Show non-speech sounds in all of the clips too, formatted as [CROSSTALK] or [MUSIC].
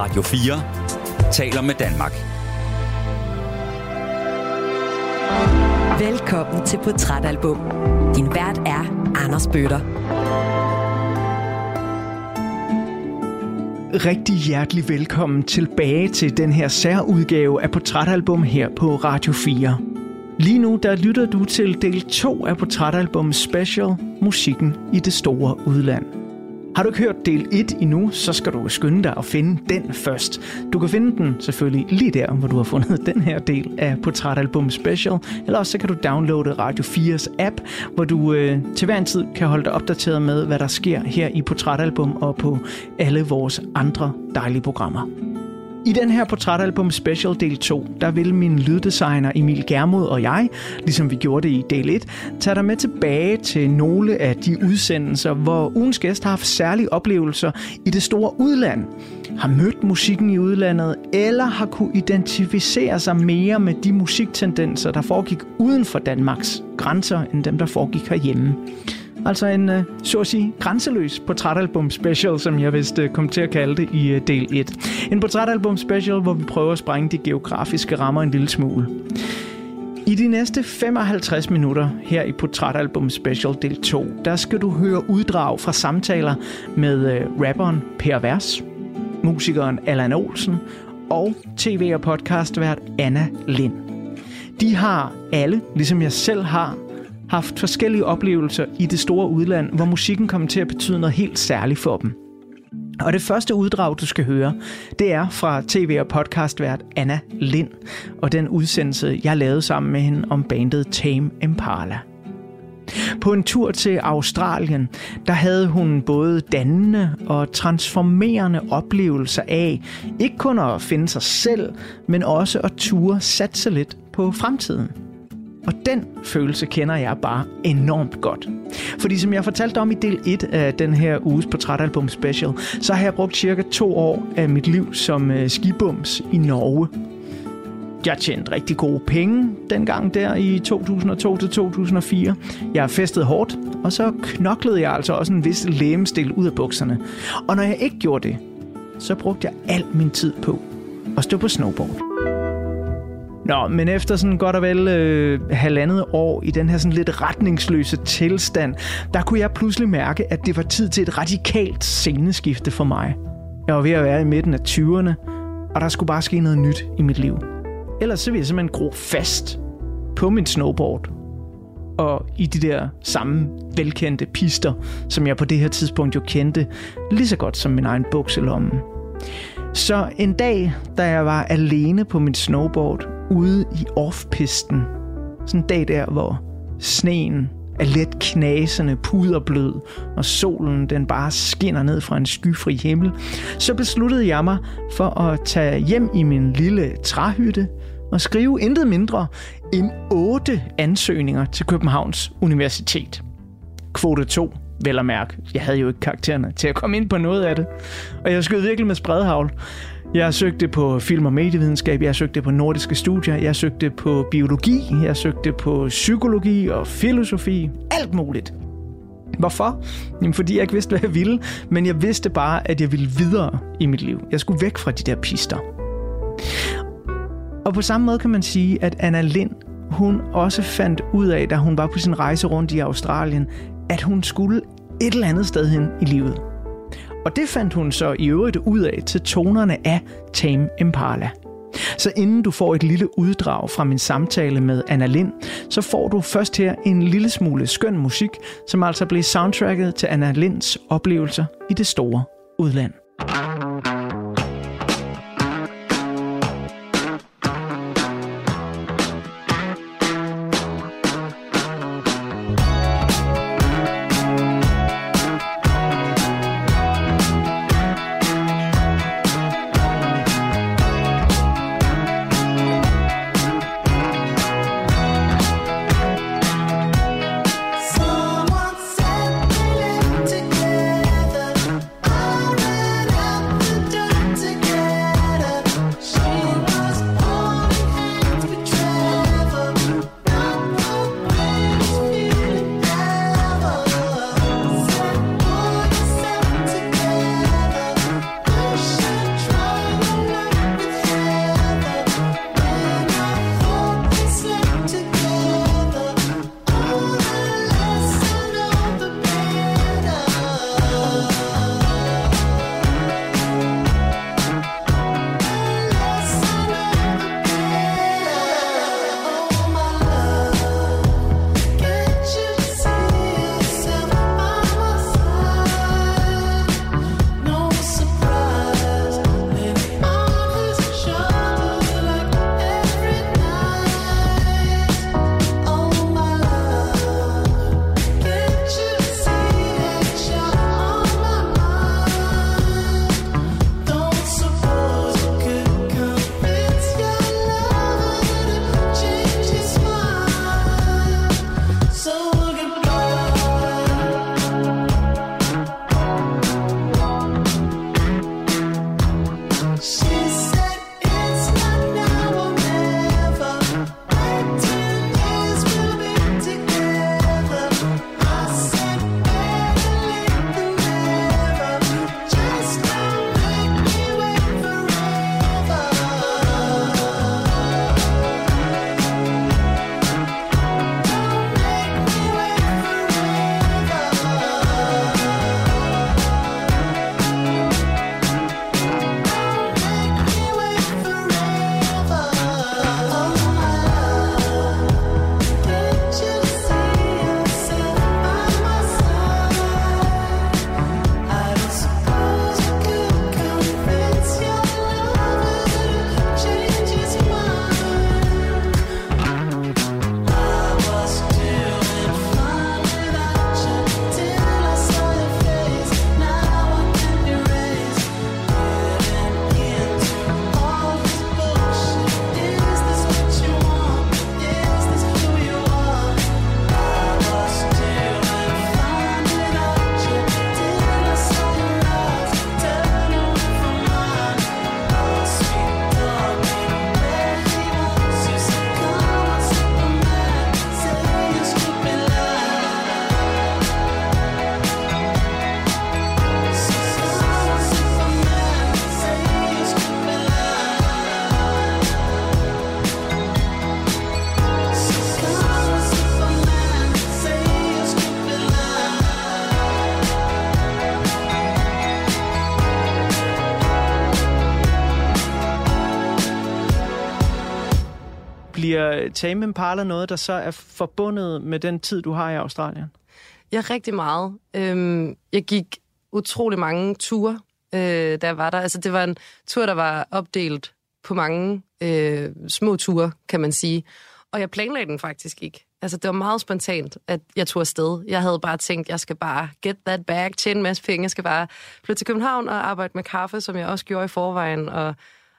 Radio 4 taler med Danmark. Velkommen til Portrætalbum. Din vært er Anders Bøtter. Rigtig hjertelig velkommen tilbage til den her særudgave af Portrætalbum her på Radio 4. Lige nu der lytter du til del 2 af Portrætalbum Special Musikken i det store udland. Har du ikke hørt del 1 endnu, så skal du skynde dig at finde den først. Du kan finde den selvfølgelig lige der, hvor du har fundet [LAUGHS] den her del af Portrætalbum Special, eller også så kan du downloade Radio 4's app, hvor du øh, til hver en tid kan holde dig opdateret med, hvad der sker her i Portrætalbum og på alle vores andre dejlige programmer. I den her portrætalbum special del 2, der vil min lyddesigner Emil Germod og jeg, ligesom vi gjorde det i del 1, tage dig med tilbage til nogle af de udsendelser, hvor ugens gæst har haft særlige oplevelser i det store udland, har mødt musikken i udlandet, eller har kunne identificere sig mere med de musiktendenser, der foregik uden for Danmarks grænser, end dem, der foregik herhjemme. Altså en, øh, så at sige, grænseløs portrætalbum special, som jeg vist øh, kom til at kalde det i øh, del 1. En portrætalbum special, hvor vi prøver at sprænge de geografiske rammer en lille smule. I de næste 55 minutter her i Portrætalbum Special del 2, der skal du høre uddrag fra samtaler med rapperen Per Vers, musikeren Allan Olsen og tv- og podcastvært Anna Lind. De har alle, ligesom jeg selv har, haft forskellige oplevelser i det store udland, hvor musikken kom til at betyde noget helt særligt for dem. Og det første uddrag, du skal høre, det er fra tv- og podcastvært Anna Lind, og den udsendelse, jeg lavede sammen med hende om bandet Tame Impala. På en tur til Australien, der havde hun både dannende og transformerende oplevelser af ikke kun at finde sig selv, men også at ture satse lidt på fremtiden. Og den følelse kender jeg bare enormt godt. Fordi som jeg fortalte om i del 1 af den her uges portrætalbum special, så har jeg brugt cirka to år af mit liv som øh, skibums i Norge. Jeg tjente rigtig gode penge dengang der i 2002-2004. Jeg festede hårdt, og så knoklede jeg altså også en vis lægemstil ud af bukserne. Og når jeg ikke gjorde det, så brugte jeg al min tid på at stå på snowboard. Nå, men efter sådan godt og vel øh, halvandet år i den her sådan lidt retningsløse tilstand, der kunne jeg pludselig mærke, at det var tid til et radikalt sceneskifte for mig. Jeg var ved at være i midten af 20'erne, og der skulle bare ske noget nyt i mit liv. Ellers så ville jeg simpelthen gro fast på min snowboard og i de der samme velkendte pister, som jeg på det her tidspunkt jo kendte lige så godt som min egen bukselomme. Så en dag, da jeg var alene på min snowboard ude i offpisten, sådan en dag der, hvor sneen er let knasende, puderblød, og solen den bare skinner ned fra en skyfri himmel, så besluttede jeg mig for at tage hjem i min lille træhytte og skrive intet mindre end otte ansøgninger til Københavns Universitet. Kvote 2 vel at mærke. Jeg havde jo ikke karaktererne til at komme ind på noget af det. Og jeg skød virkelig med spredhavl. Jeg søgte på film- og medievidenskab, jeg søgte på nordiske studier, jeg søgte på biologi, jeg søgte på psykologi og filosofi, alt muligt. Hvorfor? Jamen, fordi jeg ikke vidste, hvad jeg ville, men jeg vidste bare, at jeg ville videre i mit liv. Jeg skulle væk fra de der pister. Og på samme måde kan man sige, at Anna Lind, hun også fandt ud af, da hun var på sin rejse rundt i Australien, at hun skulle et eller andet sted hen i livet. Og det fandt hun så i øvrigt ud af til tonerne af Tame Impala. Så inden du får et lille uddrag fra min samtale med Anna Lind, så får du først her en lille smule skøn musik, som altså blev soundtracket til Anna Linds oplevelser i det store udland. Tame Impala noget, der så er forbundet med den tid, du har i Australien? Ja, rigtig meget. Øhm, jeg gik utrolig mange ture, øh, da jeg var der. Altså, det var en tur, der var opdelt på mange øh, små ture, kan man sige. Og jeg planlagde den faktisk ikke. Altså, det var meget spontant, at jeg tog afsted. Jeg havde bare tænkt, jeg skal bare get that bag, tjene en masse penge. Jeg skal bare flytte til København og arbejde med kaffe, som jeg også gjorde i forvejen, og,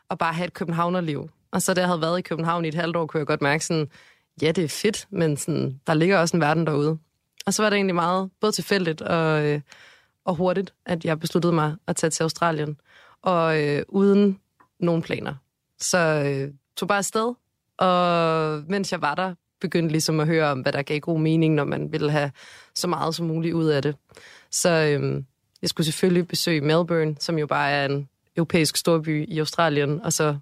og bare have et københavnerliv. Og så da jeg havde været i København i et halvt år, kunne jeg godt mærke sådan, ja, det er fedt, men sådan, der ligger også en verden derude. Og så var det egentlig meget både tilfældigt og, øh, og hurtigt, at jeg besluttede mig at tage til Australien. Og øh, uden nogen planer. Så øh, tog bare afsted, og mens jeg var der, begyndte ligesom at høre om, hvad der gav god mening, når man ville have så meget som muligt ud af det. Så øh, jeg skulle selvfølgelig besøge Melbourne, som jo bare er en europæisk storby i Australien, og så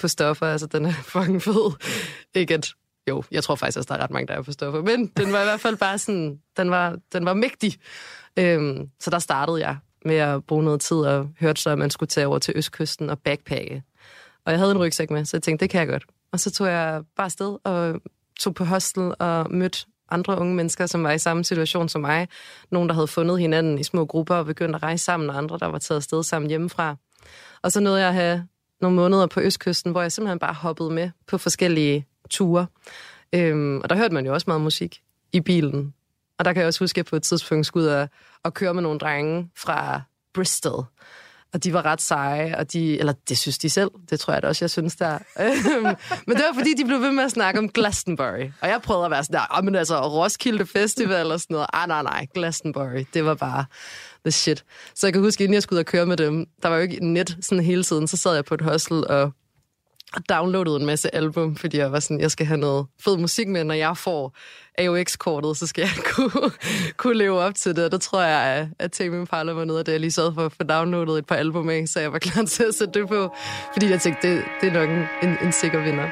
på stoffer, altså den er [LAUGHS] fucking fed. Ikke at jo, jeg tror faktisk også, der er ret mange, der er på stoffer. Men den var i hvert fald bare sådan, den var, den var mægtig. Øhm, så der startede jeg med at bruge noget tid og hørte så, at man skulle tage over til Østkysten og backpacke. Og jeg havde en rygsæk med, så jeg tænkte, det kan jeg godt. Og så tog jeg bare sted og tog på hostel og mødte andre unge mennesker, som var i samme situation som mig. Nogle, der havde fundet hinanden i små grupper og begyndt at rejse sammen, og andre, der var taget afsted sammen hjemmefra. Og så nåede jeg at have nogle måneder på Østkysten, hvor jeg simpelthen bare hoppede med på forskellige ture. Øhm, og der hørte man jo også meget musik i bilen. Og der kan jeg også huske, at jeg på et tidspunkt skulle ud og, og køre med nogle drenge fra Bristol. Og de var ret seje, og de, eller det synes de selv, det tror jeg da også, jeg synes der. Øhm, men det var fordi, de blev ved med at snakke om Glastonbury. Og jeg prøvede at være sådan der, ah, men altså Roskilde Festival og sådan noget. Ah, nej, nej, Glastonbury, det var bare the shit. Så jeg kan huske, inden jeg skulle ud og køre med dem, der var jo ikke net sådan hele tiden, så sad jeg på et hostel og og downloadede en masse album, fordi jeg var sådan, jeg skal have noget fed musik med, når jeg får AUX-kortet, så skal jeg [LAUGHS] kunne, kunne leve op til det. Og der tror jeg, at Tame Impala var noget af det, jeg lige sad for at få downloadet et par album af, så jeg var [LAUGHS] klar til at sætte det på, fordi jeg tænkte, det, det er nok en, en, en sikker vinder.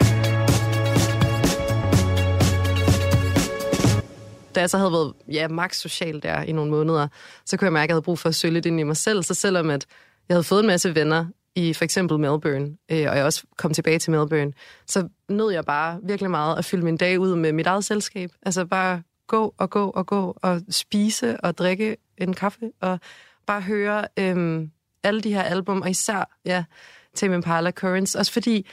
da jeg så havde været ja, max social der i nogle måneder, så kunne jeg mærke, at jeg havde brug for at søge lidt ind i mig selv. Så selvom at jeg havde fået en masse venner i for eksempel Melbourne, øh, og jeg også kom tilbage til Melbourne, så nød jeg bare virkelig meget at fylde min dag ud med mit eget selskab. Altså bare gå og gå og gå og spise og drikke en kaffe og bare høre øh, alle de her album, og især ja, Tame Impala Currents, også fordi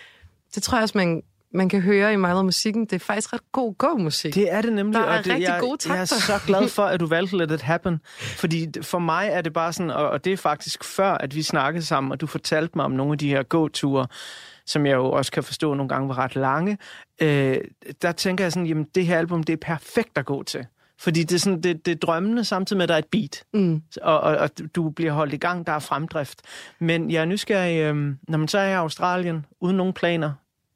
det tror jeg også, man man kan høre i meget af musikken, det er faktisk ret god gå-musik. Det er det nemlig, Der er og det, rigtig jeg, gode takter. jeg er så glad [LAUGHS] for, at du valgte Let It Happen, fordi for mig er det bare sådan, og, og det er faktisk før, at vi snakkede sammen, og du fortalte mig om nogle af de her gåture, som jeg jo også kan forstå nogle gange var ret lange, øh, der tænker jeg sådan, jamen det her album, det er perfekt at gå til. Fordi det er, sådan, det, det er drømmende, samtidig med, at der er et beat. Mm. Og, og, og du bliver holdt i gang, der er fremdrift. Men jeg er nysgerrig, øh, når man så er i Australien, uden nogen planer,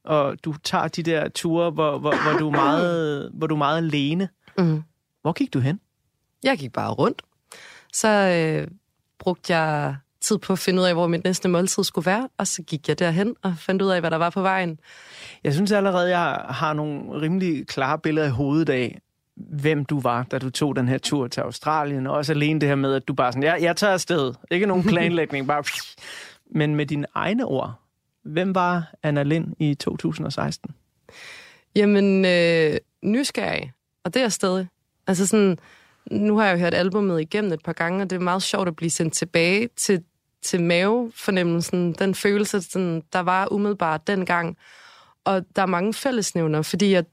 og du tager de der ture, hvor, hvor, hvor, du, er meget, [CLEARS THROAT] hvor du er meget alene. Mm. Hvor gik du hen? Jeg gik bare rundt. Så øh, brugte jeg tid på at finde ud af, hvor mit næste måltid skulle være, og så gik jeg derhen og fandt ud af, hvad der var på vejen. Jeg synes allerede, jeg har nogle rimelig klare billeder i hovedet af, hvem du var, da du tog den her tur til Australien, og også alene det her med, at du bare sådan, ja, jeg tager afsted. Ikke nogen [LAUGHS] planlægning, bare... [LAUGHS] Men med dine egne ord, hvem var Anna Lind i 2016? Jamen, øh, nysgerrig, og det er jeg stadig. Altså sådan, nu har jeg jo hørt albumet igennem et par gange, og det er meget sjovt at blive sendt tilbage til, til mavefornemmelsen, den følelse, sådan, der var umiddelbart dengang. Og der er mange fællesnævner, fordi jeg,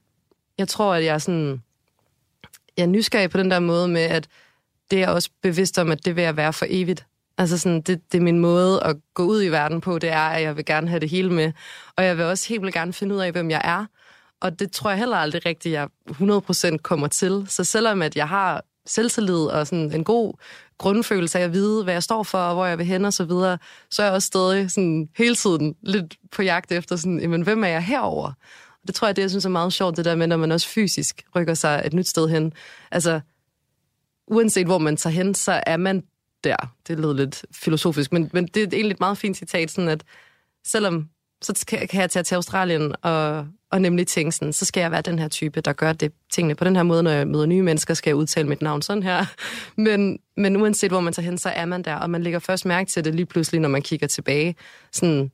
jeg tror, at jeg er sådan, jeg er nysgerrig på den der måde med, at det er også bevidst om, at det vil jeg være for evigt. Altså sådan, det, det er min måde at gå ud i verden på, det er, at jeg vil gerne have det hele med. Og jeg vil også helt vildt gerne finde ud af, hvem jeg er. Og det tror jeg heller aldrig rigtigt, jeg 100% kommer til. Så selvom at jeg har selvtillid og sådan en god grundfølelse af at vide, hvad jeg står for, og hvor jeg vil hen og så videre, så er jeg også stadig sådan hele tiden lidt på jagt efter sådan, jamen, hvem er jeg herover? Og det tror jeg, det jeg synes er meget sjovt, det der med, når man også fysisk rykker sig et nyt sted hen. Altså, uanset hvor man tager hen, så er man der. Det lød lidt filosofisk, men, men det er egentlig et meget fint citat, sådan at selvom så kan, jeg tage til Australien og, og nemlig tænke sådan, så skal jeg være den her type, der gør det tingene på den her måde, når jeg møder nye mennesker, skal jeg udtale mit navn sådan her. [LAUGHS] Men, men uanset hvor man tager hen, så er man der, og man lægger først mærke til det lige pludselig, når man kigger tilbage. Sådan,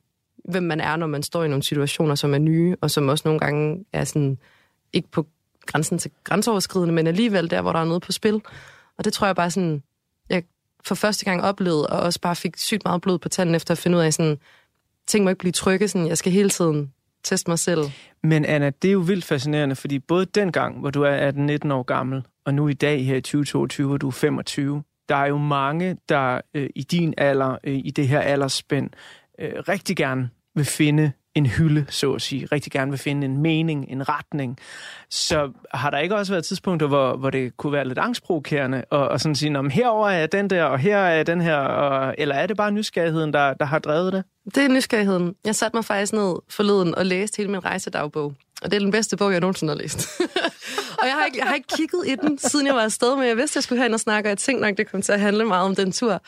hvem man er, når man står i nogle situationer, som er nye, og som også nogle gange er sådan, ikke på grænsen til grænseoverskridende, men alligevel der, hvor der er noget på spil. Og det tror jeg bare sådan, for første gang oplevede, og også bare fik sygt meget blod på tanden efter at finde ud af sådan, ting må ikke blive trygge, sådan, jeg skal hele tiden teste mig selv. Men Anna, det er jo vildt fascinerende, fordi både dengang, hvor du er 18-19 år gammel, og nu i dag her i 2022, hvor du er 25, der er jo mange, der øh, i din alder, øh, i det her aldersspænd, øh, rigtig gerne vil finde en hylde, så at sige. Rigtig gerne vil finde en mening, en retning. Så har der ikke også været tidspunkter, hvor, hvor det kunne være lidt angstprovokerende, og, og sådan sige, om herover er den der, og her er den her, og, eller er det bare nysgerrigheden, der, der har drevet det? Det er nysgerrigheden. Jeg satte mig faktisk ned forleden og læste hele min rejsedagbog. Og det er den bedste bog, jeg nogensinde har læst. [LAUGHS] og jeg har, ikke, jeg har ikke kigget i den, siden jeg var afsted, men jeg vidste, at jeg skulle hen og snakke, og jeg tænkte nok, det kom til at handle meget om den tur.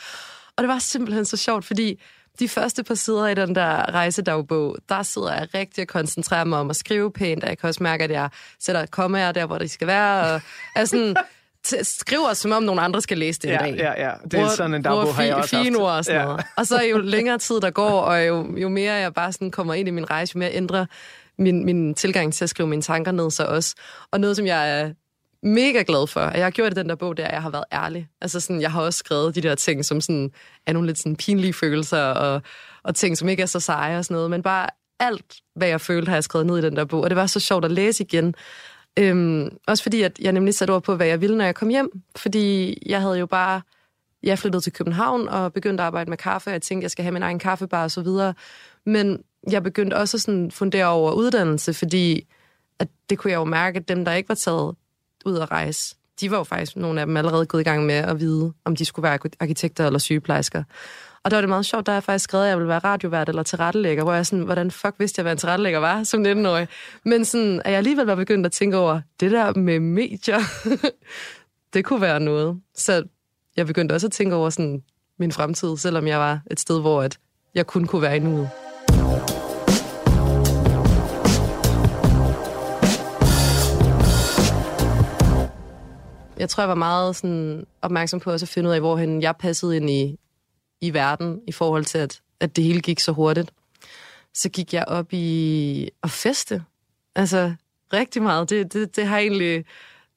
Og det var simpelthen så sjovt, fordi de første par sider i den der rejsedagbog, der sidder jeg rigtig og koncentrerer mig om at skrive pænt, og jeg kan også mærke, at jeg sætter kommaer der, hvor de skal være, og er sådan, [LAUGHS] skriver, som om nogen andre skal læse det ja, i dag. Ja, ja, det er sådan en dagbog, har jeg også fine ord og sådan ja. noget. Og så jo længere tid der går, og jo, jo mere jeg bare sådan kommer ind i min rejse, jo mere ændrer min, min tilgang til at skrive mine tanker ned så også. Og noget, som jeg er mega glad for, at jeg har gjort i den der bog, der jeg har været ærlig. Altså sådan, jeg har også skrevet de der ting, som sådan, er nogle lidt sådan pinlige følelser, og, og ting, som ikke er så seje og sådan noget, men bare alt, hvad jeg følte, har jeg skrevet ned i den der bog, og det var så sjovt at læse igen. Øhm, også fordi, at jeg nemlig satte ord på, hvad jeg ville, når jeg kom hjem, fordi jeg havde jo bare, jeg flyttede til København og begyndte at arbejde med kaffe, og jeg tænkte, jeg skal have min egen kaffebar og så videre, men jeg begyndte også at sådan fundere over uddannelse, fordi at det kunne jeg jo mærke, at dem, der ikke var taget ud at rejse, de var jo faktisk nogle af dem allerede gået i gang med at vide, om de skulle være arkitekter eller sygeplejersker. Og der var det meget sjovt, der jeg faktisk skrevet, at jeg ville være radiovært eller tilrettelægger, hvor jeg sådan, hvordan fuck vidste jeg, hvad en tilrettelægger var som 19-årig. Men sådan, at jeg alligevel var begyndt at tænke over, det der med medier, [LAUGHS] det kunne være noget. Så jeg begyndte også at tænke over sådan min fremtid, selvom jeg var et sted, hvor at jeg kun kunne være i nuet. Jeg tror, jeg var meget sådan, opmærksom på også at finde ud af, hvorhen jeg passede ind i, i verden, i forhold til, at, at det hele gik så hurtigt. Så gik jeg op i at feste. Altså, rigtig meget. Det, det, det har egentlig...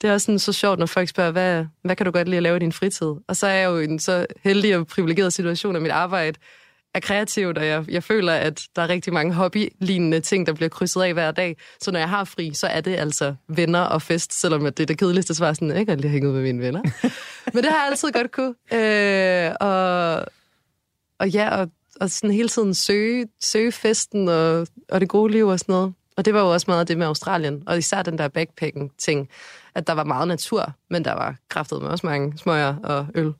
Det er også sådan så sjovt, når folk spørger, hvad, hvad kan du godt lide at lave i din fritid? Og så er jeg jo i en så heldig og privilegeret situation af mit arbejde, er kreativt, og jeg, jeg føler, at der er rigtig mange hobby-lignende ting, der bliver krydset af hver dag. Så når jeg har fri, så er det altså venner og fest, selvom det er det kedeligste svar, sådan, jeg kan lige hænge ud med mine venner. [LAUGHS] Men det har jeg altid godt kunne. Øh, og, og ja, og, og sådan hele tiden søge, søge festen og, og det gode liv og sådan noget. Og det var jo også meget af det med Australien, og især den der backpacking-ting, at der var meget natur, men der var kraftet med også mange smøger og øl.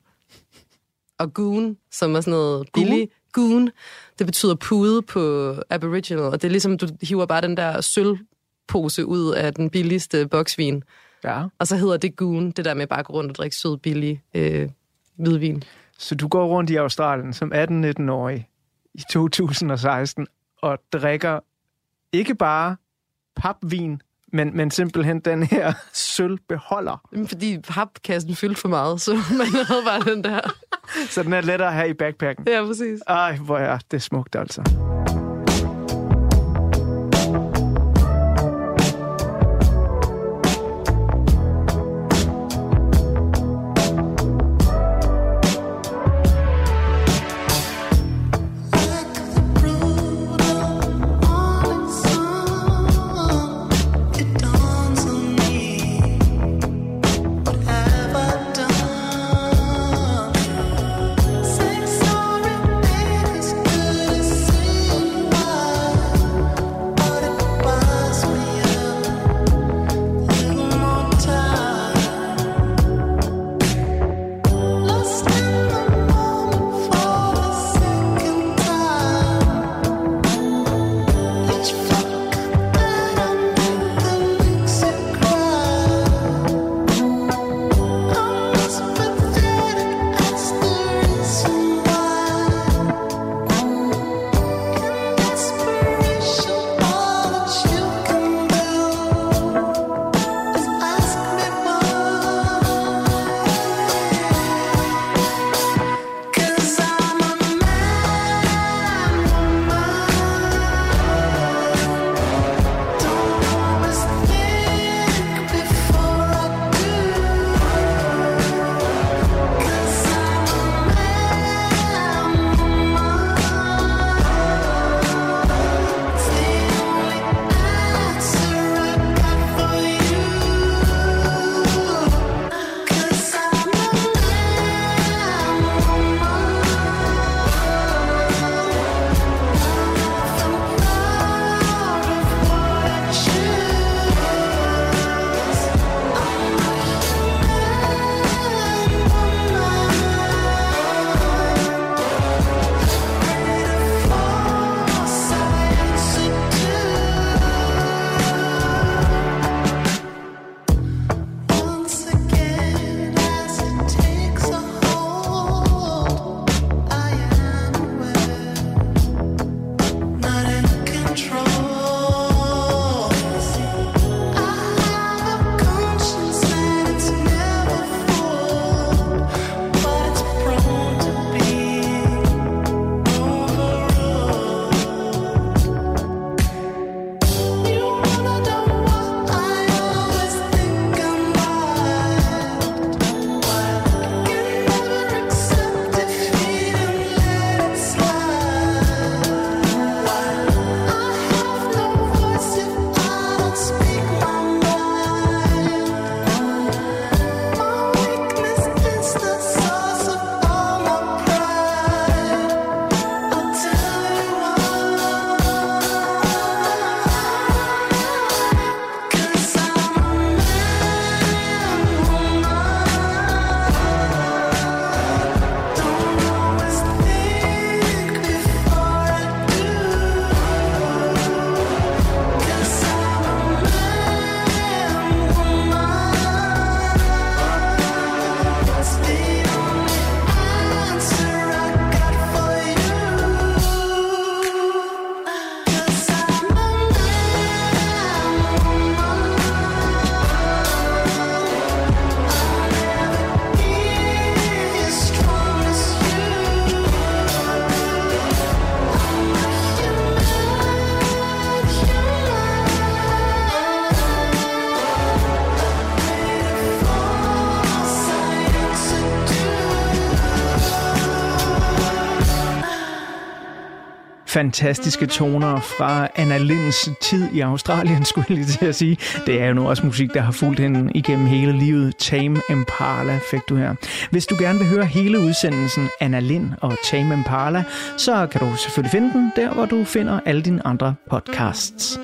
Og goon, som er sådan noget billig, goon. Det betyder pude på aboriginal, og det er ligesom, du hiver bare den der sølvpose ud af den billigste boksvin. Ja. Og så hedder det goon, det der med bare at gå rundt og drikke sød, billig øh, hvidvin. Så du går rundt i Australien som 18-19-årig i 2016 og drikker ikke bare papvin, men, men simpelthen den her [LAUGHS] sølvbeholder. Fordi papkassen fyldte for meget, så [LAUGHS] man havde bare den der. så den er lettere at have i backpacken. Ja, præcis. Ej, hvor er det smukt altså. Fantastiske toner fra Anna Linds tid i Australien, [LAUGHS] skulle jeg lige til at sige. Det er jo nu også musik, der har fulgt hende igennem hele livet. Tame Impala fik du her. Hvis du gerne vil høre hele udsendelsen Anna Lind og Tame Impala, så kan du selvfølgelig finde den der, hvor du finder alle dine andre podcasts.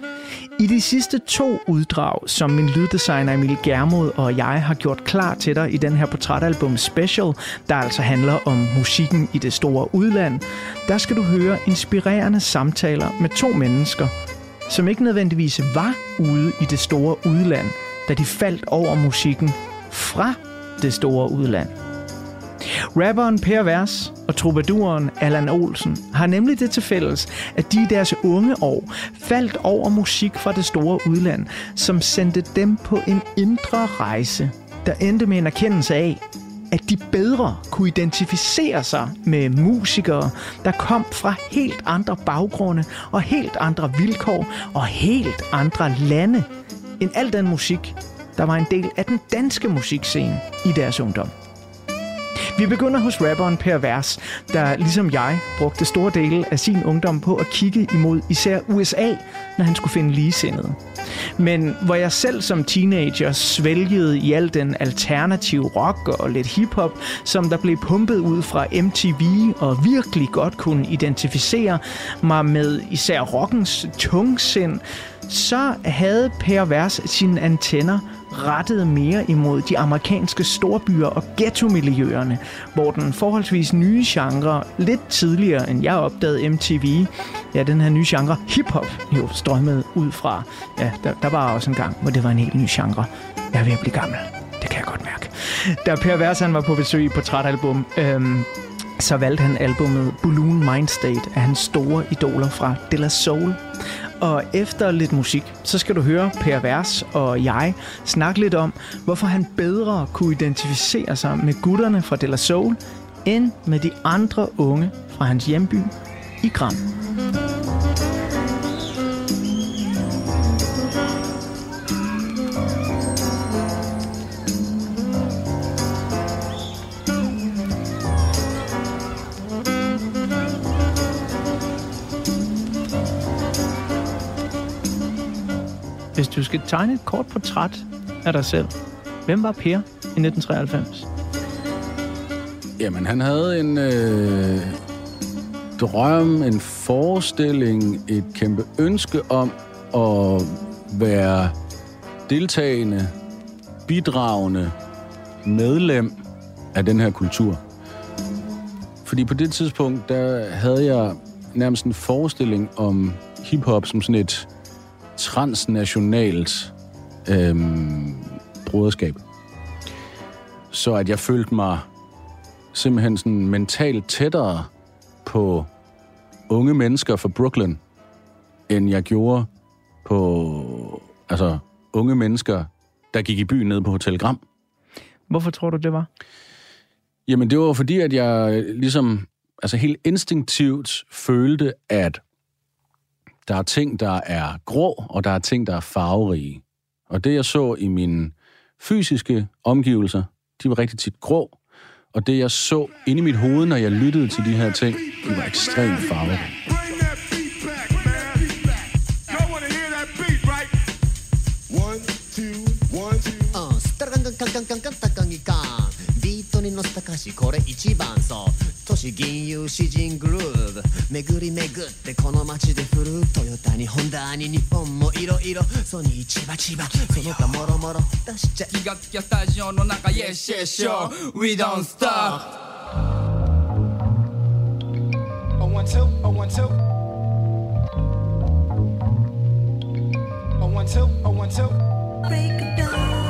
I de sidste to uddrag, som min lyddesigner Emil Germod og jeg har gjort klar til dig i den her portrætalbum special, der altså handler om musikken i det store udland, der skal du høre inspirerende samtaler med to mennesker, som ikke nødvendigvis var ude i det store udland, da de faldt over musikken fra det store udland. Rapperen Per Vers og troubaduren Allan Olsen har nemlig det til fælles, at de i deres unge år faldt over musik fra det store udland, som sendte dem på en indre rejse, der endte med en erkendelse af, at de bedre kunne identificere sig med musikere, der kom fra helt andre baggrunde og helt andre vilkår og helt andre lande end al den musik, der var en del af den danske musikscene i deres ungdom. Vi begynder hos rapperen Per Vers, der ligesom jeg brugte store dele af sin ungdom på at kigge imod især USA, når han skulle finde ligesindede. Men hvor jeg selv som teenager svælgede i al den alternative rock og lidt hiphop, som der blev pumpet ud fra MTV og virkelig godt kunne identificere mig med især rockens tungsind, så havde Per Vers sine antenner rettet mere imod de amerikanske storbyer og ghetto-miljøerne, hvor den forholdsvis nye genre, lidt tidligere end jeg opdagede MTV, ja, den her nye genre, hip-hop, jo strømmede ud fra. Ja, der, der var også en gang, hvor det var en helt ny genre. Jeg er ved at blive gammel. Det kan jeg godt mærke. Da Per Vers var på besøg i portrætalbum, øhm, så valgte han albumet Balloon Mindstate af hans store idoler fra De La Soul. Og efter lidt musik, så skal du høre Per Vers og jeg snakke lidt om, hvorfor han bedre kunne identificere sig med gutterne fra De La Soul, end med de andre unge fra hans hjemby i Gram. Du skal tegne et kort portræt af dig selv, hvem var Per i 1993? Jamen, han havde en øh, drøm, en forestilling, et kæmpe ønske om at være deltagende, bidragende medlem af den her kultur. Fordi på det tidspunkt, der havde jeg nærmest en forestilling om hiphop som sådan et transnationalt øhm, broderskab. Så at jeg følte mig simpelthen sådan mentalt tættere på unge mennesker fra Brooklyn, end jeg gjorde på altså, unge mennesker, der gik i byen nede på Hotel Gram. Hvorfor tror du, det var? Jamen, det var fordi, at jeg ligesom altså helt instinktivt følte, at der er ting, der er grå, og der er ting, der er farverige. Og det, jeg så i mine fysiske omgivelser, de var rigtig tit grå. Og det, jeg så inde i mit hoved, når jeg lyttede til de her ting, de var ekstremt farverige. Bring that beat back, man. Y'all wanna hear that beat, right? One, two, one, two. うんスタラカンカンカンカンカンカンタカンギカンビートに乗せた歌詞これ一番そう都市銀融詩人グルーヴ 巡り巡ってこの街で振るうトヨタにホンダに日本もいろいろソニー千葉千葉その他もろもろ出しちゃい医学キャスタジオの中イェシェシオ We don't stop I want to, I want to. I want to, I want to. Break it.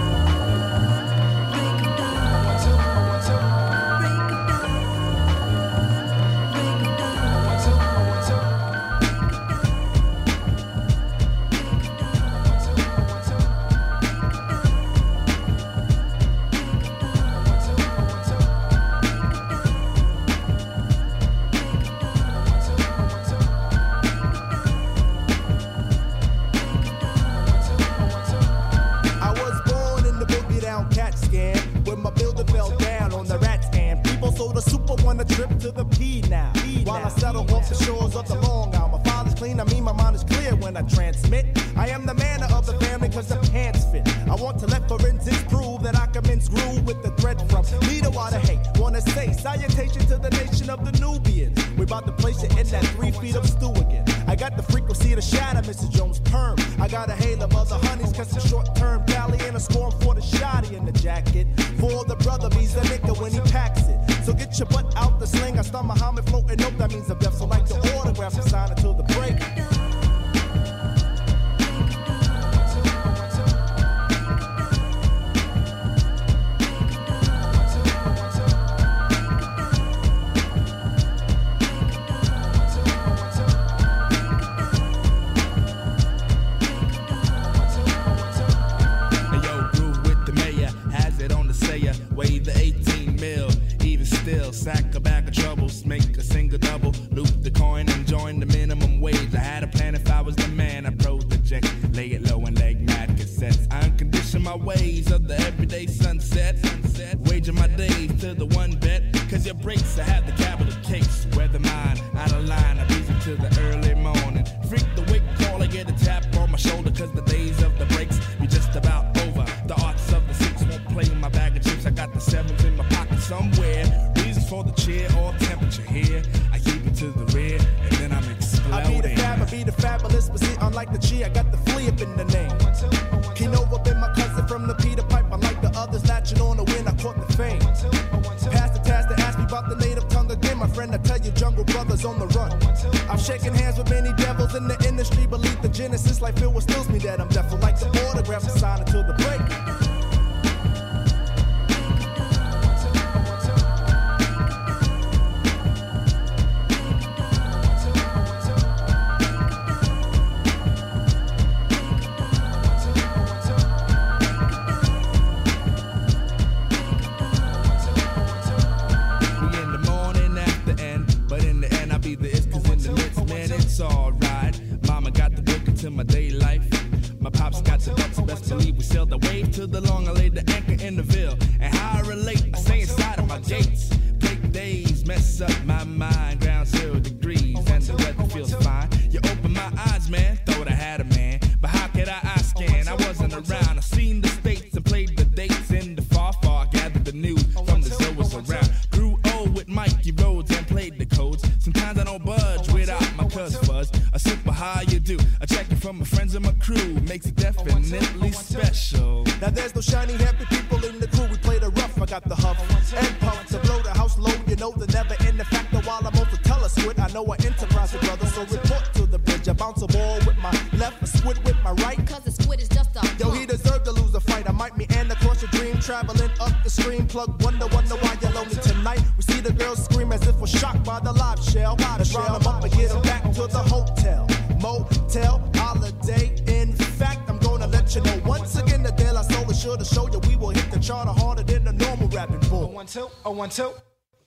jacket. For the brother he's the nigga when he packs it. So get your butt out the sling. I start Muhammad floating Nope, That means the best. So like the autograph I sign until the break.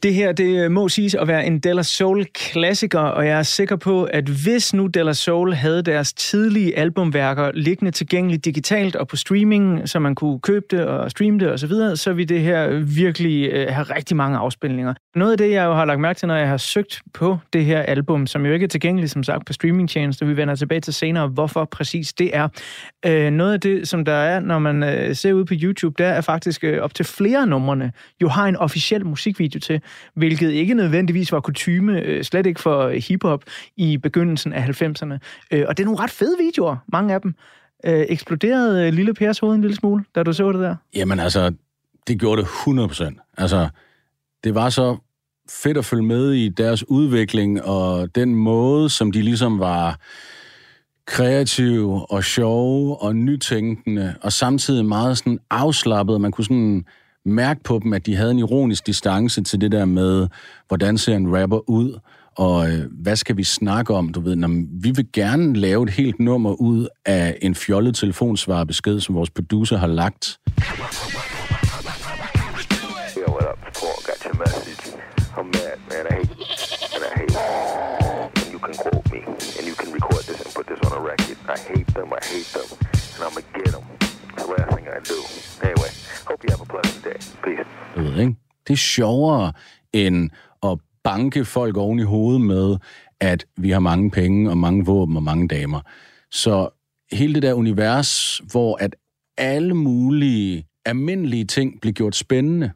Det her, det må siges at være en Della Soul klassiker, og jeg er sikker på, at hvis nu De Soul havde deres tidlige albumværker liggende tilgængeligt digitalt og på streaming, så man kunne købe det og streame det osv., så, så ville det her virkelig øh, have rigtig mange afspilninger. Noget af det, jeg jo har lagt mærke til, når jeg har søgt på det her album, som jo ikke er tilgængeligt, som sagt, på streamingtjenester, vi vender tilbage til senere, hvorfor præcis det er. Øh, noget af det, som der er, når man øh, ser ud på YouTube, der er faktisk op til flere numrene jo har en officiel musikvideo til, hvilket ikke nødvendigvis var kutume, slet Fanatic for hiphop i begyndelsen af 90'erne. Øh, og det er nogle ret fede videoer, mange af dem. Øh, eksploderede øh, Lille Pers hoved en lille smule, da du så det der? Jamen altså, det gjorde det 100%. Altså, det var så fedt at følge med i deres udvikling, og den måde, som de ligesom var kreative og sjove og nytænkende, og samtidig meget sådan afslappet. Man kunne sådan mærke på dem, at de havde en ironisk distance til det der med, hvordan ser en rapper ud? og øh, hvad skal vi snakke om? Du ved, når, vi vil gerne lave et helt nummer ud af en fjollet telefonsvarbesked, som vores producer har lagt. I hate them, I hate them, and I'm gonna get them. The last thing I do. Anyway, hope you have a pleasant day. Peace. Du ved, ikke? Det er sjovere end banke folk oven i hovedet med, at vi har mange penge og mange våben og mange damer. Så hele det der univers, hvor at alle mulige almindelige ting bliver gjort spændende,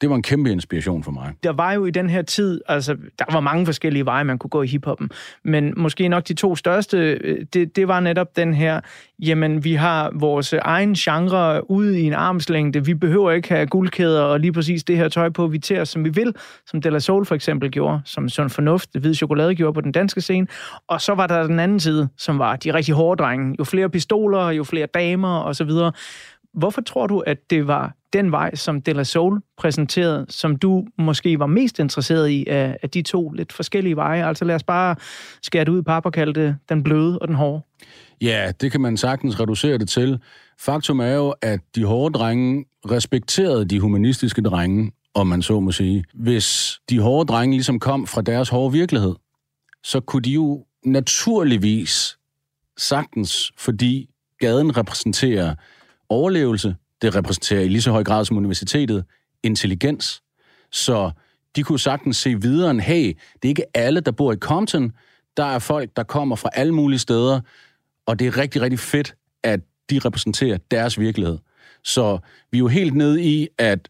det var en kæmpe inspiration for mig. der var jo i den her tid, altså der var mange forskellige veje, man kunne gå i hiphoppen, men måske nok de to største, øh, det, det var netop den her, jamen vi har vores egen genre ude i en armslængde, vi behøver ikke have guldkæder og lige præcis det her tøj på, vi tager som vi vil, som De La Soul for eksempel gjorde, som Sund Fornuft, det hvide chokolade gjorde på den danske scene, og så var der den anden side, som var de rigtig hårde drenge, jo flere pistoler, jo flere damer osv., Hvorfor tror du, at det var den vej, som De La Soul præsenterede, som du måske var mest interesseret i af, af de to lidt forskellige veje? Altså lad os bare skære det ud i pap og kalde det den bløde og den hårde. Ja, det kan man sagtens reducere det til. Faktum er jo, at de hårde drenge respekterede de humanistiske drenge, om man så må sige. Hvis de hårde drenge ligesom kom fra deres hårde virkelighed, så kunne de jo naturligvis sagtens, fordi gaden repræsenterer overlevelse, det repræsenterer i lige så høj grad som universitetet intelligens. Så de kunne sagtens se videre end, hey, det er ikke alle, der bor i Compton. Der er folk, der kommer fra alle mulige steder, og det er rigtig, rigtig fedt, at de repræsenterer deres virkelighed. Så vi er jo helt nede i, at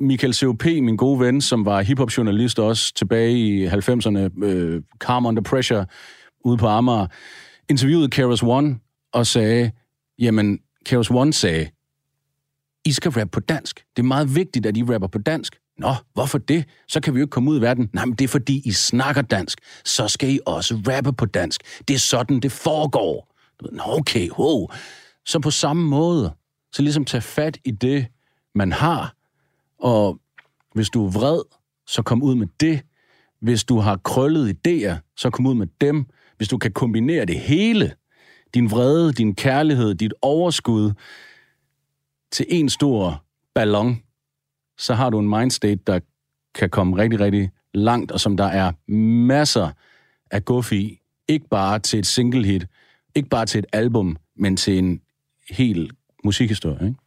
Michael C.O.P., min gode ven, som var hiphop-journalist også tilbage i 90'erne, øh, Calm Under Pressure, ude på Amager, interviewede Keras One og sagde, jamen, Keras One sagde, i skal rappe på dansk. Det er meget vigtigt, at I rapper på dansk. Nå, hvorfor det? Så kan vi jo ikke komme ud i verden. Nej, men det er fordi, I snakker dansk. Så skal I også rappe på dansk. Det er sådan, det foregår. Du ved, Nå, okay, wow. Så på samme måde, så ligesom tage fat i det, man har, og hvis du er vred, så kom ud med det. Hvis du har krøllet idéer, så kom ud med dem. Hvis du kan kombinere det hele, din vrede, din kærlighed, dit overskud, til en stor ballon, så har du en mindstate, der kan komme rigtig, rigtig langt, og som der er masser af guf i. Ikke bare til et single hit, ikke bare til et album, men til en hel musikhistorie. Ikke?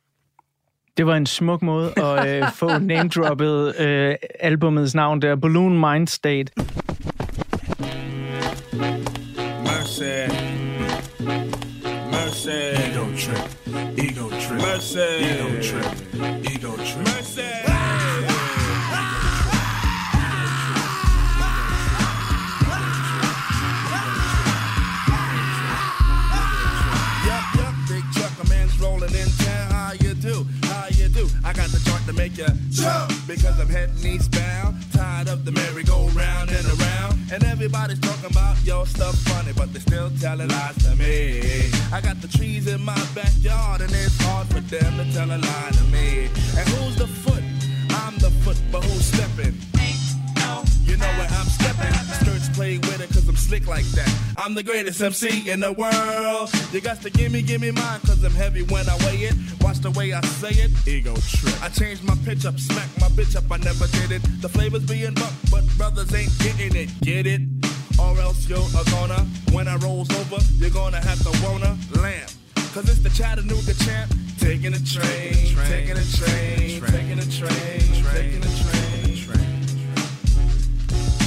Det var en smuk måde at øh, få [LAUGHS] name-droppet øh, albumets navn der, Balloon Mind State. said. Make you jump because I'm heading eastbound. Tired of the merry-go-round and around. And everybody's talking about your stuff funny, but they still telling lies to me. I got the trees in my backyard, and it's hard for them to tell a lie to me. And who's the foot? I'm the foot, but who's stepping? You know where I'm stepping. Skirts play with it cause I'm slick like that. I'm the greatest MC in the world. You got to give me, give me mine cause I'm heavy when I weigh it. Watch the way I say it. Ego trip. I changed my pitch up, smack my bitch up, I never did it. The flavors being bumped, but brothers ain't getting it. Get it? Or else you're a gonna. When I rolls over, you're gonna have to wanna lamp. Cause it's the Chattanooga champ. Taking a train, taking a train, taking a train, taking a train.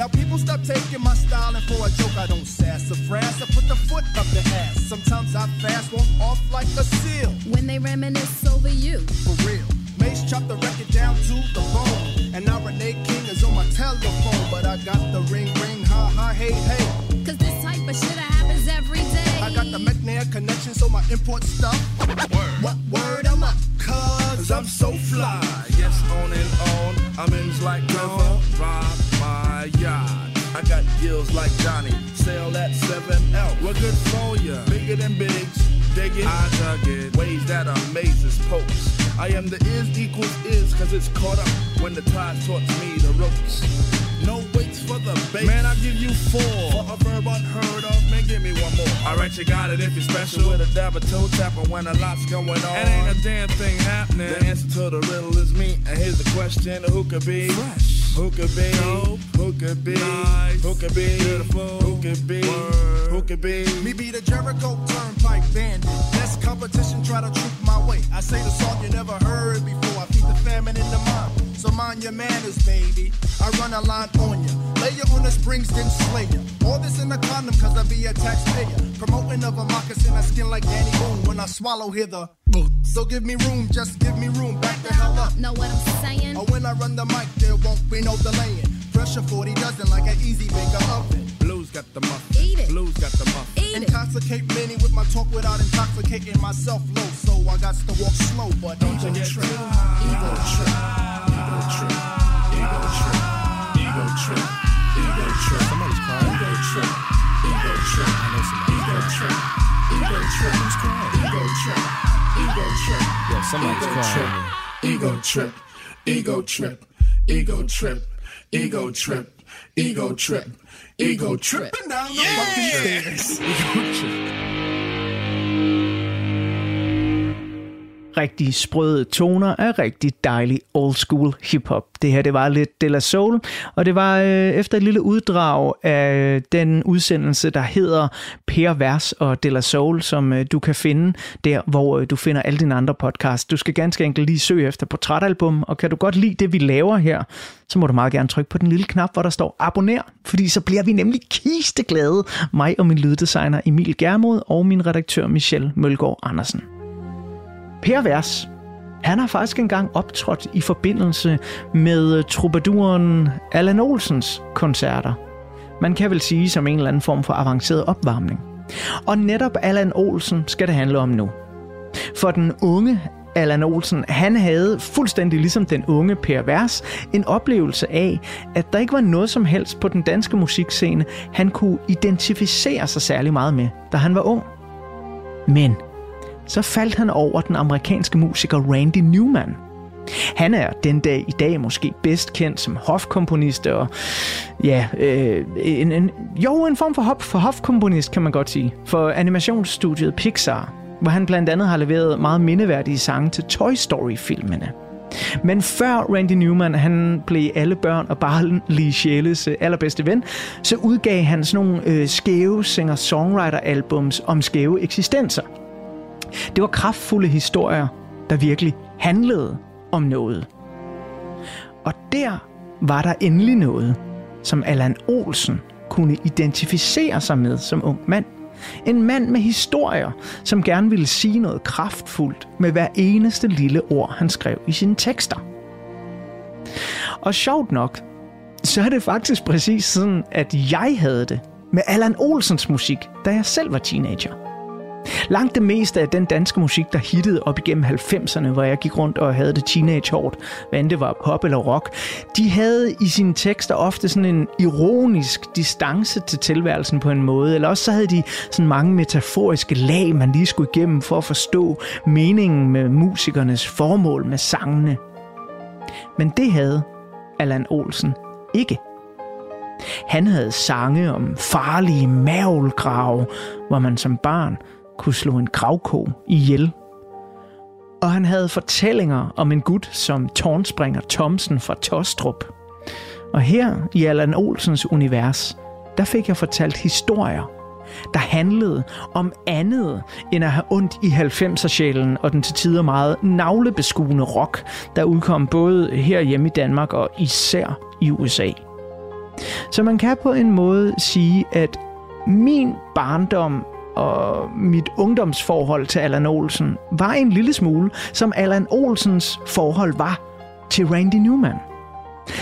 Now people stop taking my style and for a joke I don't sass or frass. I put the foot up the ass. Sometimes I fast, walk off like a seal. When they reminisce over you. For real. Mace chopped the record down to the bone. And now Renee King is on my telephone. But I got the ring ring, ha ha, hey hey. Got connection, so my import stuff. Word. What word am I? Cause Cause I'm so fly, yes, on and on. I'm in like river, rock my yacht. I got gills like Johnny, sail that 7L. We're good for ya, bigger than bigs. Dig it, I dug it. Ways that amazes popes. I am the is equals is, cause it's caught up when the tide taught me the ropes. No weights for the base. Man, I'll give you four. For a verb unheard of, man, give me one more. Alright, you got it if you're special. With a dab of toe tapper when a lot's going on. And ain't a damn thing happening. The answer to the riddle is me. And here's the question who could be? Fresh. Who could be? Dope. Who could be? Nice. Who could be? Beautiful. Who could be? Word. Who could be? Me be the Jericho Turnpike Bandit. Best competition, try to troop my way. I say the song you never heard before. I feed the famine in the mind. So mind your manners, baby. I run a line on you. Lay you on the springs, then slay you. All this in a condom, cause I be a taxpayer. Promoting of a moccasin, I skin like Danny Boone when I swallow hither. So give me room, just give me room. Back the hell up. Know what I'm saying? Or when I run the mic, there won't be no delaying. Pressure 40 dozen like an easy baker oven. Blues got the muffin. Eat it. Blues got the muffin. Eat it. Intoxicate many with my talk without intoxicating myself low. So I got to walk slow, but don't you get trip. too high. Ego trip. Ego trip. Ego trip. Ego trip. Ego trip. Somebody's crying. Ego trip. Ego trip. I know somebody. Ego trip. Ego trip. Who's crying? Ego trip. Ego trip. Yeah, somebody's Ego crying. Ego trip. Ego trip. Ego trip. Ego trip. Ego trip. Ego tripping down the fucking stairs. Ego trip. Rigtig sprøde toner af rigtig dejlig old school hiphop. Det her, det var lidt De La Soul, og det var øh, efter et lille uddrag af den udsendelse, der hedder Per Vers og De La Soul, som øh, du kan finde der, hvor øh, du finder alle dine andre podcasts. Du skal ganske enkelt lige søge efter portrætalbum, og kan du godt lide det, vi laver her, så må du meget gerne trykke på den lille knap, hvor der står abonner, fordi så bliver vi nemlig kisteglade, mig og min lyddesigner Emil Germod og min redaktør Michelle Mølgaard Andersen. Per Vers, han har faktisk engang optrådt i forbindelse med øh, troubaduren Allan Olsens koncerter. Man kan vel sige som en eller anden form for avanceret opvarmning. Og netop Allan Olsen skal det handle om nu. For den unge Allan Olsen, han havde fuldstændig ligesom den unge Per Vers en oplevelse af, at der ikke var noget som helst på den danske musikscene, han kunne identificere sig særlig meget med, da han var ung. Men så faldt han over den amerikanske musiker Randy Newman. Han er den dag i dag måske bedst kendt som hofkomponist og ja, øh, en, en, jo en form for, hop, for hofkomponist kan man godt sige, for animationsstudiet Pixar, hvor han blandt andet har leveret meget mindeværdige sange til Toy Story-filmene. Men før Randy Newman han blev alle børn og bare lige sjæles øh, allerbedste ven, så udgav han sådan nogle øh, skæve singer-songwriter-albums om skæve eksistenser. Det var kraftfulde historier, der virkelig handlede om noget. Og der var der endelig noget, som Allan Olsen kunne identificere sig med som ung mand. En mand med historier, som gerne ville sige noget kraftfuldt med hver eneste lille ord, han skrev i sine tekster. Og sjovt nok, så er det faktisk præcis sådan, at jeg havde det med Allan Olsens musik, da jeg selv var teenager. Langt det meste af den danske musik, der hittede op igennem 90'erne, hvor jeg gik rundt og havde det teenage hårdt, hvad end det var pop eller rock, de havde i sine tekster ofte sådan en ironisk distance til tilværelsen på en måde, eller også så havde de sådan mange metaforiske lag, man lige skulle igennem for at forstå meningen med musikernes formål med sangene. Men det havde Allan Olsen ikke. Han havde sange om farlige mavlgrave, hvor man som barn kunne slå en gravko ihjel. Og han havde fortællinger om en gut som tårnspringer Thomsen fra Tostrup. Og her i Allan Olsens univers, der fik jeg fortalt historier, der handlede om andet end at have ondt i 90'er-sjælen og den til tider meget navlebeskuende rock, der udkom både her hjemme i Danmark og især i USA. Så man kan på en måde sige, at min barndom og mit ungdomsforhold til Allan Olsen var en lille smule, som Allan Olsens forhold var til Randy Newman.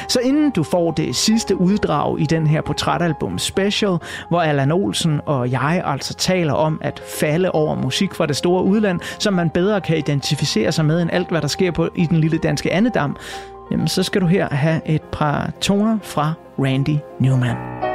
Så inden du får det sidste uddrag i den her portrætalbum special, hvor Allan Olsen og jeg altså taler om at falde over musik fra det store udland, som man bedre kan identificere sig med end alt, hvad der sker på i den lille danske andedam, jamen så skal du her have et par toner fra Randy Newman.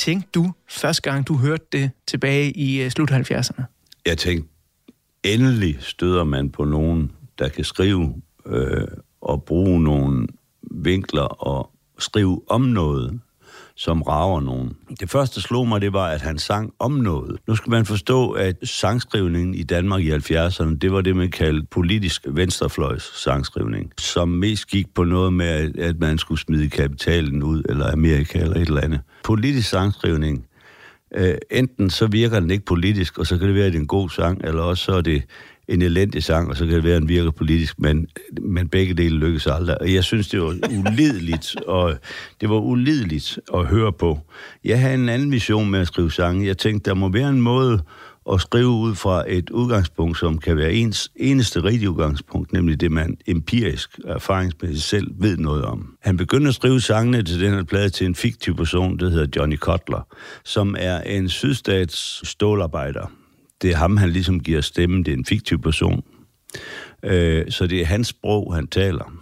Tænkte du første gang, du hørte det tilbage i øh, slut 70'erne? Jeg tænkte, endelig støder man på nogen, der kan skrive øh, og bruge nogle vinkler og skrive om noget, som rager nogen. Det første, der slog mig, det var, at han sang om noget. Nu skal man forstå, at sangskrivningen i Danmark i 70'erne, det var det, man kaldte politisk venstrefløjs sangskrivning, som mest gik på noget med, at man skulle smide kapitalen ud, eller Amerika, eller et eller andet. Politisk sangskrivning, øh, enten så virker den ikke politisk, og så kan det være, at det er en god sang, eller også så er det en elendig sang, og så kan det være, at den virker politisk, men, men begge dele lykkes aldrig. Og jeg synes, det var ulideligt, [LAUGHS] og det var ulideligt at høre på. Jeg havde en anden vision med at skrive sange. Jeg tænkte, der må være en måde at skrive ud fra et udgangspunkt, som kan være ens eneste rigtige udgangspunkt, nemlig det, man empirisk erfaringsmæssigt selv ved noget om. Han begyndte at skrive sangene til den her plade til en fiktiv person, der hedder Johnny Cutler, som er en sydstats stålarbejder, det er ham, han ligesom giver stemmen. Det er en fiktiv person. Øh, så det er hans sprog, han taler.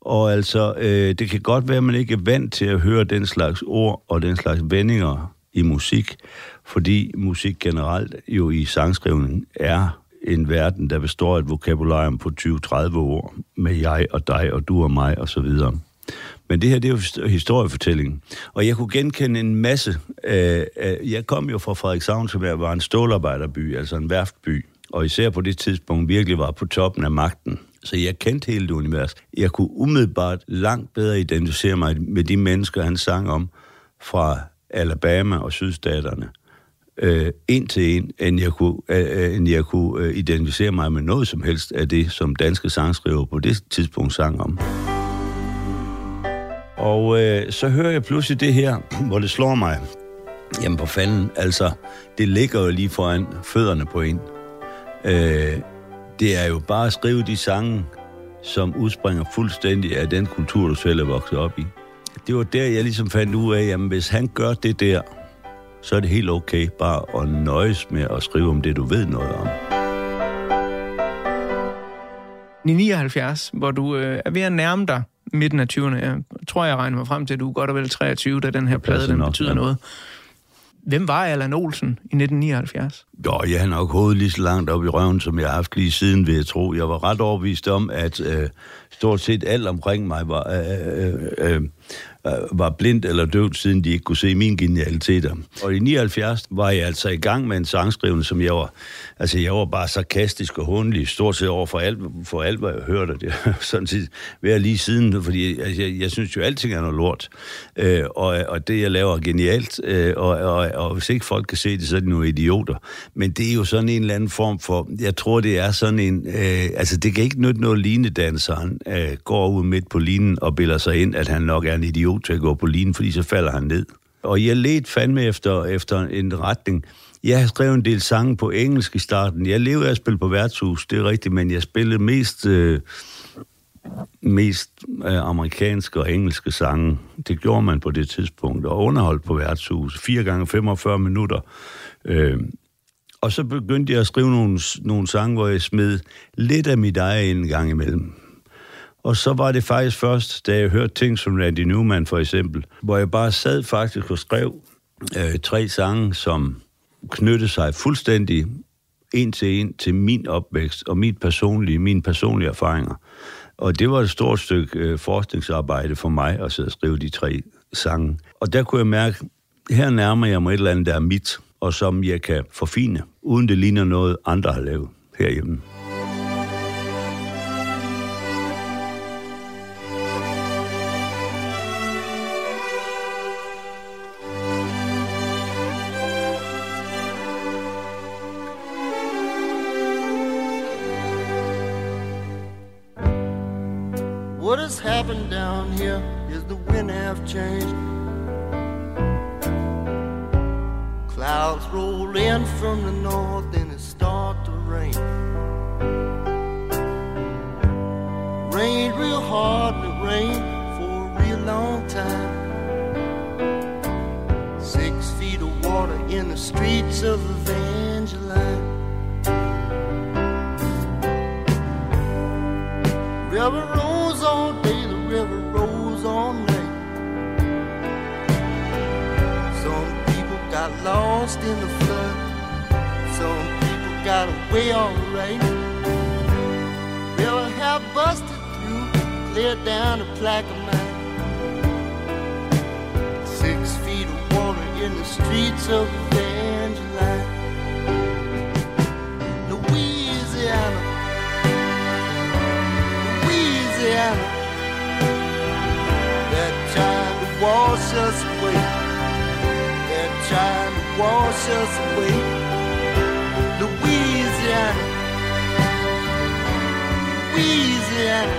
Og altså, øh, det kan godt være, at man ikke er vant til at høre den slags ord og den slags vendinger i musik, fordi musik generelt jo i sangskrivning er en verden, der består af et vokabularium på 20-30 ord med jeg og dig og du og mig og så videre. Men det her, det er jo historiefortælling. Og jeg kunne genkende en masse. Øh, øh, jeg kom jo fra Frederikshavn, som jeg var en stålarbejderby, altså en værftby. Og især på det tidspunkt virkelig var på toppen af magten. Så jeg kendte hele det univers. Jeg kunne umiddelbart langt bedre identificere mig med de mennesker, han sang om fra Alabama og sydstaterne. Øh, en til en, end jeg kunne, øh, øh end jeg kunne øh, identificere mig med noget som helst af det, som danske sangskriver på det tidspunkt sang om. Og øh, så hører jeg pludselig det her, [CLEARS THROAT] hvor det slår mig. Jamen på fanden, altså, det ligger jo lige foran fødderne på en. Øh, det er jo bare at skrive de sange, som udspringer fuldstændig af den kultur, du selv er vokset op i. Det var der, jeg ligesom fandt ud af, jamen hvis han gør det der, så er det helt okay bare at nøjes med at skrive om det, du ved noget om. I 79, hvor du øh, er ved at nærme dig midten af 20'erne. Jeg tror, jeg regner mig frem til, at du er godt og vel 23, da den her plade den betyder ja. noget. Hvem var Allan Olsen i 1979? Jo, jeg har nok hovedet lige så langt op i røven, som jeg har haft lige siden, vil jeg tro. Jeg var ret overbevist om, at øh, stort set alt omkring mig var, øh, øh, øh, var blind eller døvt, siden de ikke kunne se mine genialiteter. Og i 79 var jeg altså i gang med en sangskrivende, som jeg var, altså jeg var bare sarkastisk og hundelig, stort set over for alt, for alt hvad jeg hørte. Det [LAUGHS] sådan set været lige siden, fordi altså, jeg, jeg synes jo, alting er noget lort. Øh, og, og det, jeg laver, er genialt. Øh, og, og, og hvis ikke folk kan se det, så er de nogle idioter. Men det er jo sådan en eller anden form for, jeg tror, det er sådan en, øh, altså det kan ikke nytte noget linedanseren øh, går ud midt på linen og billeder sig ind, at han nok er en idiot til at gå på linen, fordi så falder han ned. Og jeg ledte fandme efter, efter en retning. Jeg har skrevet en del sange på engelsk i starten. Jeg levede af at spille på værtshus, det er rigtigt, men jeg spillede mest, øh, mest øh, amerikanske og engelske sange. Det gjorde man på det tidspunkt, og underholdt på værtshus. 4 gange 45 minutter. Øh, og så begyndte jeg at skrive nogle, nogle sange, hvor jeg smed lidt af mit eget en gang imellem. Og så var det faktisk først, da jeg hørte ting som Randy Newman for eksempel, hvor jeg bare sad faktisk og skrev øh, tre sange, som knytte sig fuldstændig en til en til min opvækst og mit personlige, mine personlige erfaringer. Og det var et stort stykke øh, forskningsarbejde for mig at sidde og skrive de tre sange. Og der kunne jeg mærke, her nærmer jeg mig et eller andet, der er mit, og som jeg kan forfine, uden det ligner noget, andre har lavet herhjemme. Wash us away. Louisiana, Louisiana.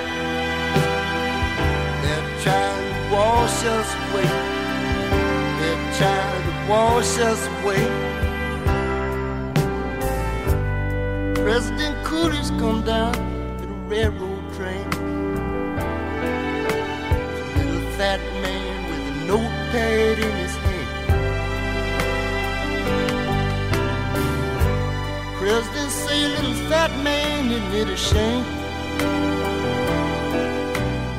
They're trying to wash us away. They're trying to wash us away. President Coolidge come down in a railroad train. A little fat man with a notepad in his President say little fat man isn't it a shame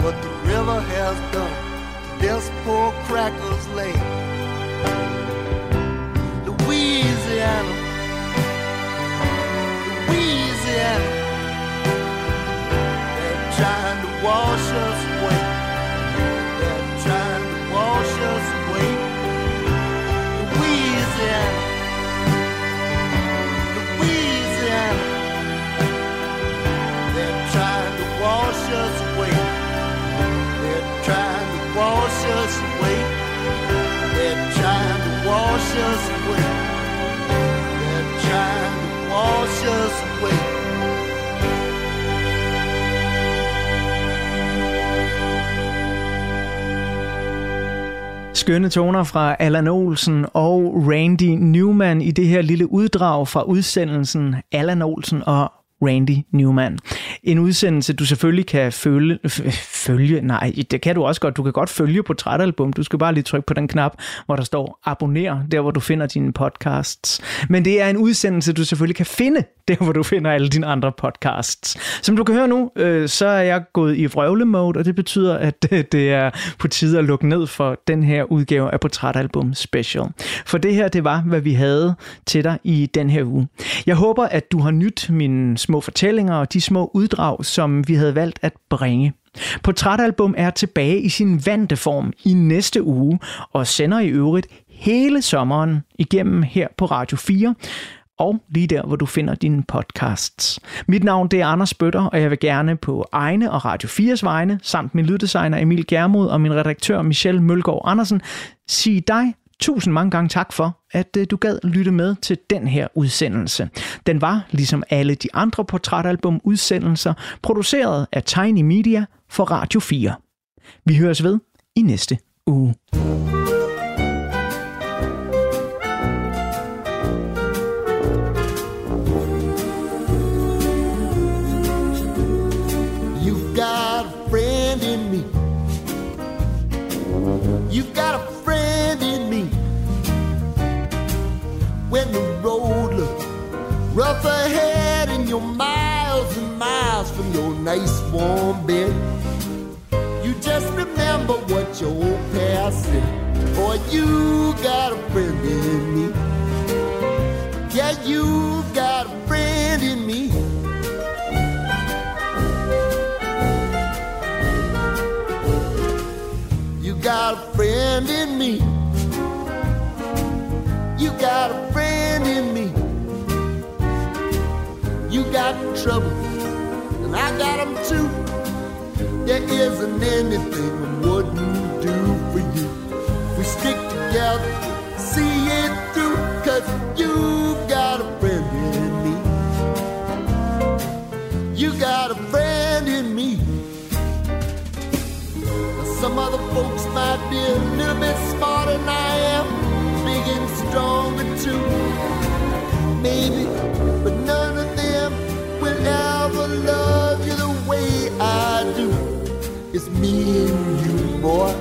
What the river has done to this poor cracker's land Louisiana. Louisiana. They're trying to wash us away wash us away. They're trying to wash us away. Skønne toner fra Allan Olsen og Randy Newman i det her lille uddrag fra udsendelsen Allan Olsen og Randy Newman. En udsendelse, du selvfølgelig kan følge, følge, nej, det kan du også godt. Du kan godt følge Portrætalbum. Du skal bare lige trykke på den knap, hvor der står abonner, der hvor du finder dine podcasts. Men det er en udsendelse, du selvfølgelig kan finde, der hvor du finder alle dine andre podcasts. Som du kan høre nu, øh, så er jeg gået i vrøvlemode, og det betyder, at øh, det er på tide at lukke ned for den her udgave af Portrætalbum Special. For det her, det var, hvad vi havde til dig i den her uge. Jeg håber, at du har nydt mine små fortællinger og de små uddrag, som vi havde valgt at bringe. Portrætalbum er tilbage i sin vante form i næste uge og sender i øvrigt hele sommeren igennem her på Radio 4 og lige der, hvor du finder dine podcasts. Mit navn det er Anders Bøtter, og jeg vil gerne på egne og Radio 4's vegne, samt min lyddesigner Emil Germod og min redaktør Michelle Mølgaard Andersen, sige dig tusind mange gange tak for, at øh, du gad lytte med til den her udsendelse. Den var, ligesom alle de andre portrætalbum-udsendelser, produceret af Tiny Media for Radio 4. Vi høres ved i næste uge. Warm bed, you just remember what your old past said. Boy, you got a friend in me. Yeah, you got a friend in me. You got a friend in me. You got a friend in me. You got trouble, got them too. There isn't anything I wouldn't do for you. We stick together, see it through, cause you got a friend in me. You got a friend in me. Some other folks might be a little bit me and you, boy,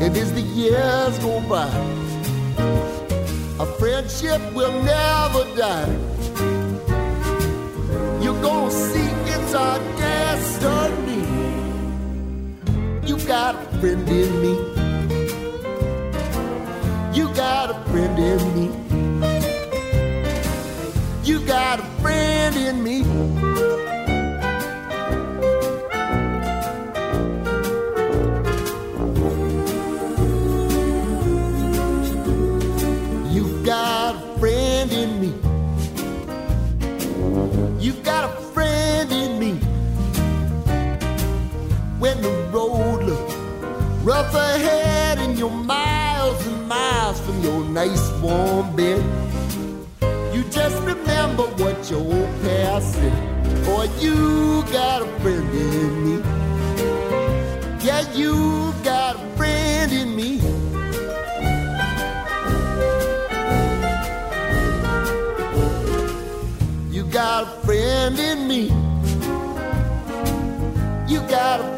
and as the years go by, a friendship will never die. You're gonna see it's our destiny. You got a friend in me. You got got a friend in me. You got a friend in me. When the road looks rough ahead and you're miles and miles from your nice warm bed. You just remember what your old past said. Boy, you got a friend in me. Yeah, you got a friend in me. You got a friend in me. You got a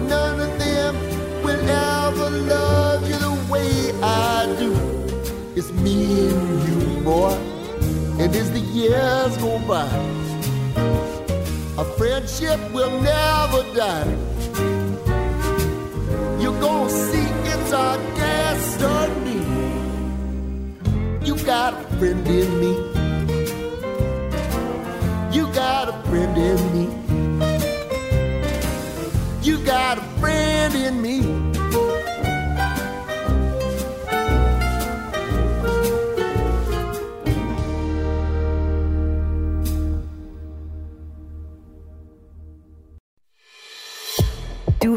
me and you, boy. And as the years go by, our friendship will never die. You're gonna see it's our destiny. You got a friend in me. You got a friend in me. You got a friend in me.